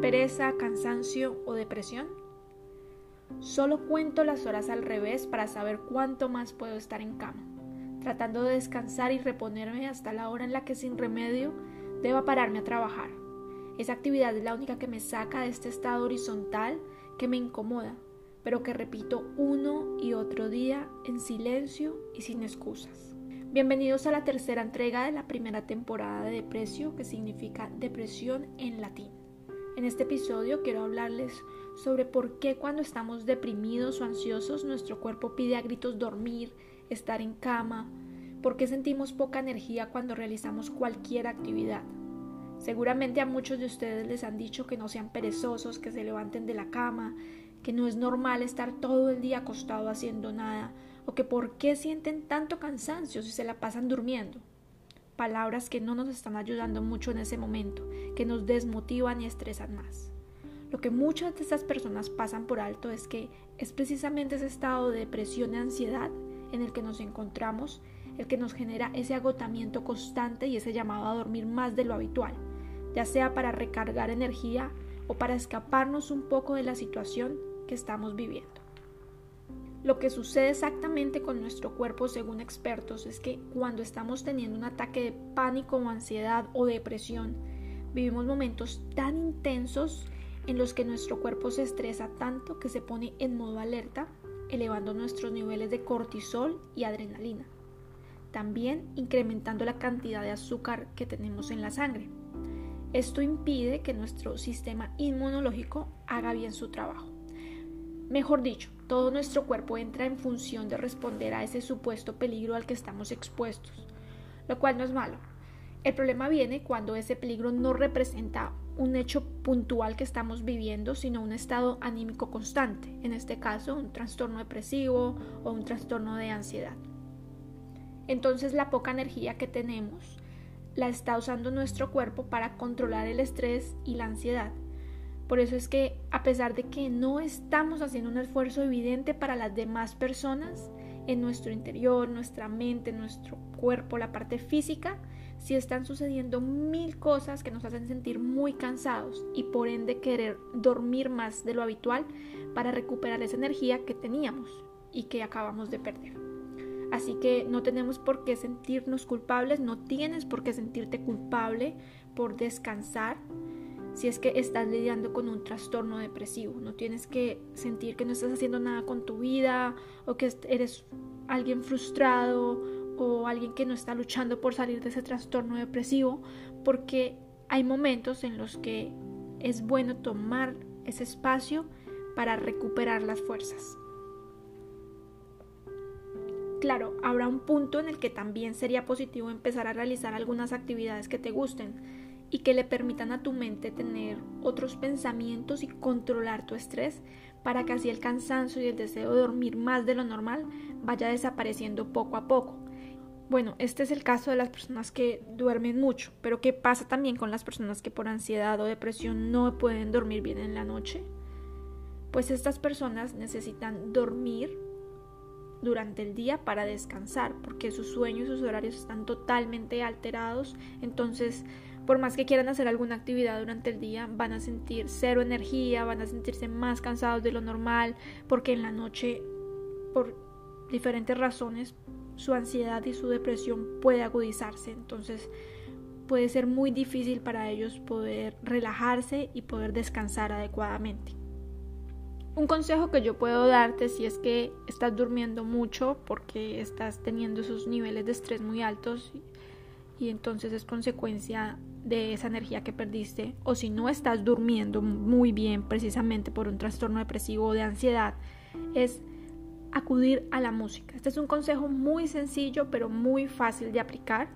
pereza, cansancio o depresión? Solo cuento las horas al revés para saber cuánto más puedo estar en cama, tratando de descansar y reponerme hasta la hora en la que sin remedio deba pararme a trabajar. Esa actividad es la única que me saca de este estado horizontal que me incomoda, pero que repito uno y otro día en silencio y sin excusas. Bienvenidos a la tercera entrega de la primera temporada de Depresio, que significa depresión en latín. En este episodio quiero hablarles sobre por qué cuando estamos deprimidos o ansiosos nuestro cuerpo pide a gritos dormir, estar en cama, por qué sentimos poca energía cuando realizamos cualquier actividad. Seguramente a muchos de ustedes les han dicho que no sean perezosos, que se levanten de la cama, que no es normal estar todo el día acostado haciendo nada, o que por qué sienten tanto cansancio si se la pasan durmiendo. Palabras que no nos están ayudando mucho en ese momento, que nos desmotivan y estresan más. Lo que muchas de estas personas pasan por alto es que es precisamente ese estado de depresión y ansiedad en el que nos encontramos el que nos genera ese agotamiento constante y ese llamado a dormir más de lo habitual, ya sea para recargar energía o para escaparnos un poco de la situación que estamos viviendo. Lo que sucede exactamente con nuestro cuerpo, según expertos, es que cuando estamos teniendo un ataque de pánico o ansiedad o depresión, vivimos momentos tan intensos en los que nuestro cuerpo se estresa tanto que se pone en modo alerta, elevando nuestros niveles de cortisol y adrenalina, también incrementando la cantidad de azúcar que tenemos en la sangre. Esto impide que nuestro sistema inmunológico haga bien su trabajo. Mejor dicho, todo nuestro cuerpo entra en función de responder a ese supuesto peligro al que estamos expuestos, lo cual no es malo. El problema viene cuando ese peligro no representa un hecho puntual que estamos viviendo, sino un estado anímico constante, en este caso un trastorno depresivo o un trastorno de ansiedad. Entonces la poca energía que tenemos la está usando nuestro cuerpo para controlar el estrés y la ansiedad por eso es que a pesar de que no estamos haciendo un esfuerzo evidente para las demás personas, en nuestro interior, nuestra mente, nuestro cuerpo, la parte física, sí están sucediendo mil cosas que nos hacen sentir muy cansados y por ende querer dormir más de lo habitual para recuperar esa energía que teníamos y que acabamos de perder. Así que no tenemos por qué sentirnos culpables, no tienes por qué sentirte culpable por descansar, si es que estás lidiando con un trastorno depresivo. No tienes que sentir que no estás haciendo nada con tu vida o que eres alguien frustrado o alguien que no está luchando por salir de ese trastorno depresivo, porque hay momentos en los que es bueno tomar ese espacio para recuperar las fuerzas. Claro, habrá un punto en el que también sería positivo empezar a realizar algunas actividades que te gusten y que le permitan a tu mente tener otros pensamientos y controlar tu estrés para que así el cansancio y el deseo de dormir más de lo normal vaya desapareciendo poco a poco. Bueno, este es el caso de las personas que duermen mucho, pero ¿qué pasa también con las personas que por ansiedad o depresión no pueden dormir bien en la noche? Pues estas personas necesitan dormir durante el día para descansar, porque sus sueños y sus horarios están totalmente alterados, entonces por más que quieran hacer alguna actividad durante el día, van a sentir cero energía, van a sentirse más cansados de lo normal, porque en la noche, por diferentes razones, su ansiedad y su depresión puede agudizarse. Entonces, puede ser muy difícil para ellos poder relajarse y poder descansar adecuadamente. Un consejo que yo puedo darte si es que estás durmiendo mucho porque estás teniendo esos niveles de estrés muy altos y entonces es consecuencia de esa energía que perdiste o si no estás durmiendo muy bien precisamente por un trastorno depresivo o de ansiedad, es acudir a la música. Este es un consejo muy sencillo pero muy fácil de aplicar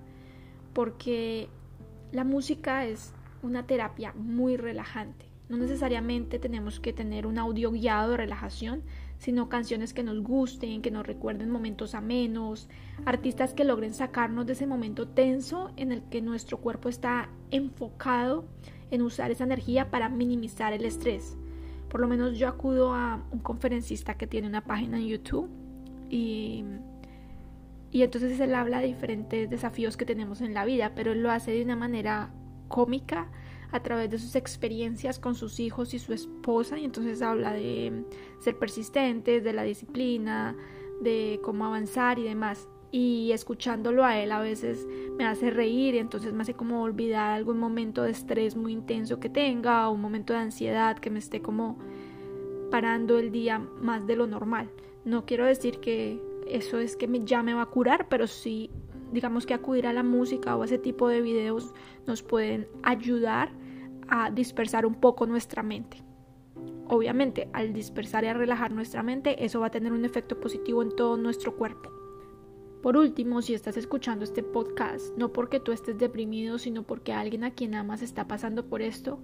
porque la música es una terapia muy relajante. No necesariamente tenemos que tener un audio guiado de relajación, sino canciones que nos gusten, que nos recuerden momentos amenos, artistas que logren sacarnos de ese momento tenso en el que nuestro cuerpo está enfocado en usar esa energía para minimizar el estrés. Por lo menos yo acudo a un conferencista que tiene una página en YouTube y, y entonces él habla de diferentes desafíos que tenemos en la vida, pero él lo hace de una manera cómica, a través de sus experiencias con sus hijos y su esposa y entonces habla de ser persistentes, de la disciplina, de cómo avanzar y demás. Y escuchándolo a él a veces me hace reír y entonces me hace como olvidar algún momento de estrés muy intenso que tenga o un momento de ansiedad que me esté como parando el día más de lo normal. No quiero decir que eso es que ya me va a curar, pero sí digamos que acudir a la música o a ese tipo de videos nos pueden ayudar a dispersar un poco nuestra mente. Obviamente, al dispersar y a relajar nuestra mente, eso va a tener un efecto positivo en todo nuestro cuerpo. Por último, si estás escuchando este podcast, no porque tú estés deprimido, sino porque alguien a quien amas está pasando por esto,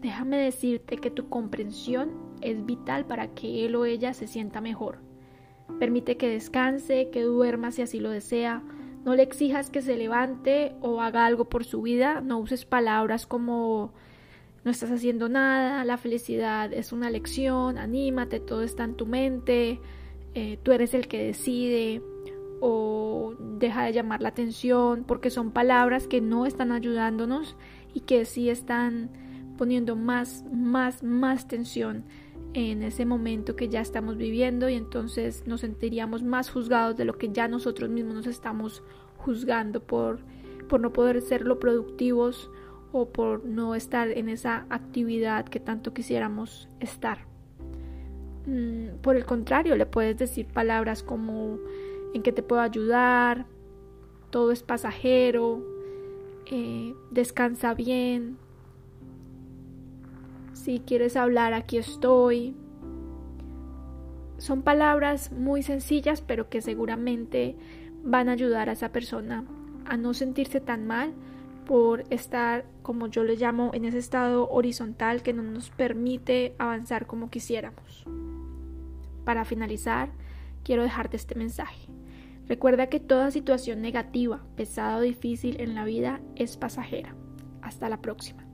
déjame decirte que tu comprensión es vital para que él o ella se sienta mejor. Permite que descanse, que duerma si así lo desea, no le exijas que se levante o haga algo por su vida. No uses palabras como no estás haciendo nada, la felicidad es una lección, anímate, todo está en tu mente, eh, tú eres el que decide o deja de llamar la atención porque son palabras que no están ayudándonos y que sí están poniendo más, más, más tensión en ese momento que ya estamos viviendo y entonces nos sentiríamos más juzgados de lo que ya nosotros mismos nos estamos juzgando por, por no poder ser lo productivos o por no estar en esa actividad que tanto quisiéramos estar. Mm, por el contrario, le puedes decir palabras como en que te puedo ayudar, todo es pasajero, eh, descansa bien, si quieres hablar, aquí estoy. Son palabras muy sencillas, pero que seguramente van a ayudar a esa persona a no sentirse tan mal por estar, como yo le llamo, en ese estado horizontal que no nos permite avanzar como quisiéramos. Para finalizar, quiero dejarte este mensaje. Recuerda que toda situación negativa, pesada o difícil en la vida es pasajera. Hasta la próxima.